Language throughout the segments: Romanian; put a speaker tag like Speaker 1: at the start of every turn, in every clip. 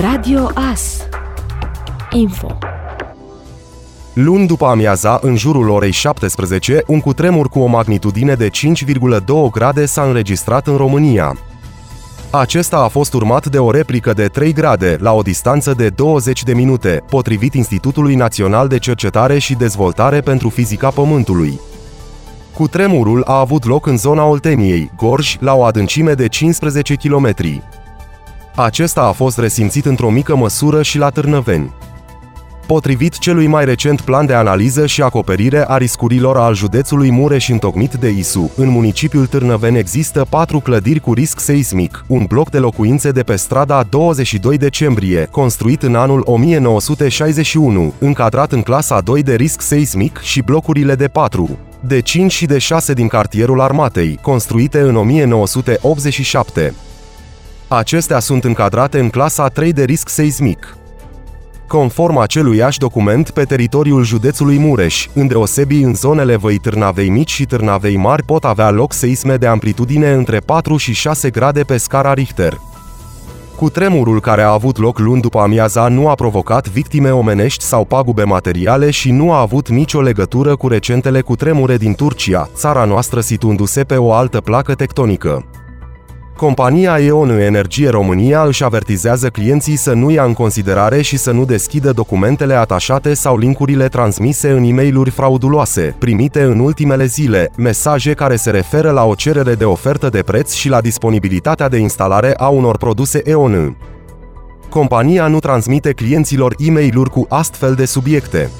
Speaker 1: Radio AS Info
Speaker 2: Luni după amiaza, în jurul orei 17, un cutremur cu o magnitudine de 5,2 grade s-a înregistrat în România. Acesta a fost urmat de o replică de 3 grade, la o distanță de 20 de minute, potrivit Institutului Național de Cercetare și Dezvoltare pentru Fizica Pământului. Cutremurul a avut loc în zona Olteniei, Gorj, la o adâncime de 15 km. Acesta a fost resimțit într-o mică măsură și la Târnăveni. Potrivit celui mai recent plan de analiză și acoperire a riscurilor al județului Mureș întocmit de ISU, în municipiul Târnăveni există patru clădiri cu risc seismic, un bloc de locuințe de pe strada 22 decembrie, construit în anul 1961, încadrat în clasa 2 de risc seismic și blocurile de 4, de 5 și de 6 din cartierul armatei, construite în 1987. Acestea sunt încadrate în clasa 3 de risc seismic. Conform aceluiași document, pe teritoriul județului Mureș, îndeosebi în zonele Văi Târnavei Mici și Târnavei Mari pot avea loc seisme de amplitudine între 4 și 6 grade pe scara Richter. Cu tremurul care a avut loc luni după amiaza nu a provocat victime omenești sau pagube materiale și nu a avut nicio legătură cu recentele cutremure din Turcia, țara noastră situându-se pe o altă placă tectonică. Compania E.ON Energie România își avertizează clienții să nu ia în considerare și să nu deschidă documentele atașate sau linkurile transmise în e mail frauduloase, primite în ultimele zile, mesaje care se referă la o cerere de ofertă de preț și la disponibilitatea de instalare a unor produse E.ON. Compania nu transmite clienților e mail cu astfel de subiecte.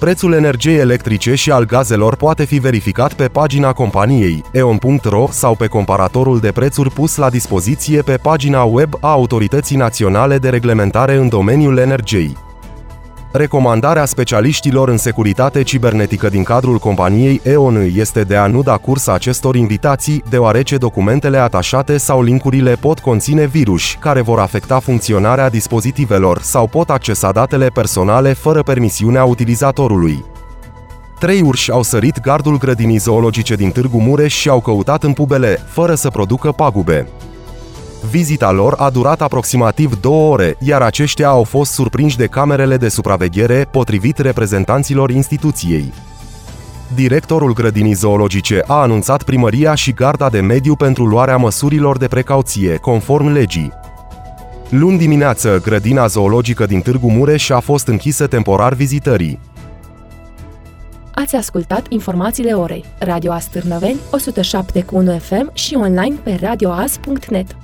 Speaker 2: Prețul energiei electrice și al gazelor poate fi verificat pe pagina companiei eon.ro sau pe comparatorul de prețuri pus la dispoziție pe pagina web a Autorității Naționale de Reglementare în domeniul energiei. Recomandarea specialiștilor în securitate cibernetică din cadrul companiei E.ON este de a nu da curs acestor invitații, deoarece documentele atașate sau linkurile pot conține virus care vor afecta funcționarea dispozitivelor sau pot accesa datele personale fără permisiunea utilizatorului. Trei urși au sărit gardul grădinii zoologice din Târgu Mureș și au căutat în pubele, fără să producă pagube. Vizita lor a durat aproximativ două ore, iar aceștia au fost surprinși de camerele de supraveghere, potrivit reprezentanților instituției. Directorul grădinii zoologice a anunțat primăria și garda de mediu pentru luarea măsurilor de precauție, conform legii. Luni dimineață, grădina zoologică din Târgu Mureș a fost închisă temporar vizitării.
Speaker 1: Ați ascultat informațiile orei. Radio Astârnăveni, 107.1 FM și online pe radioas.net.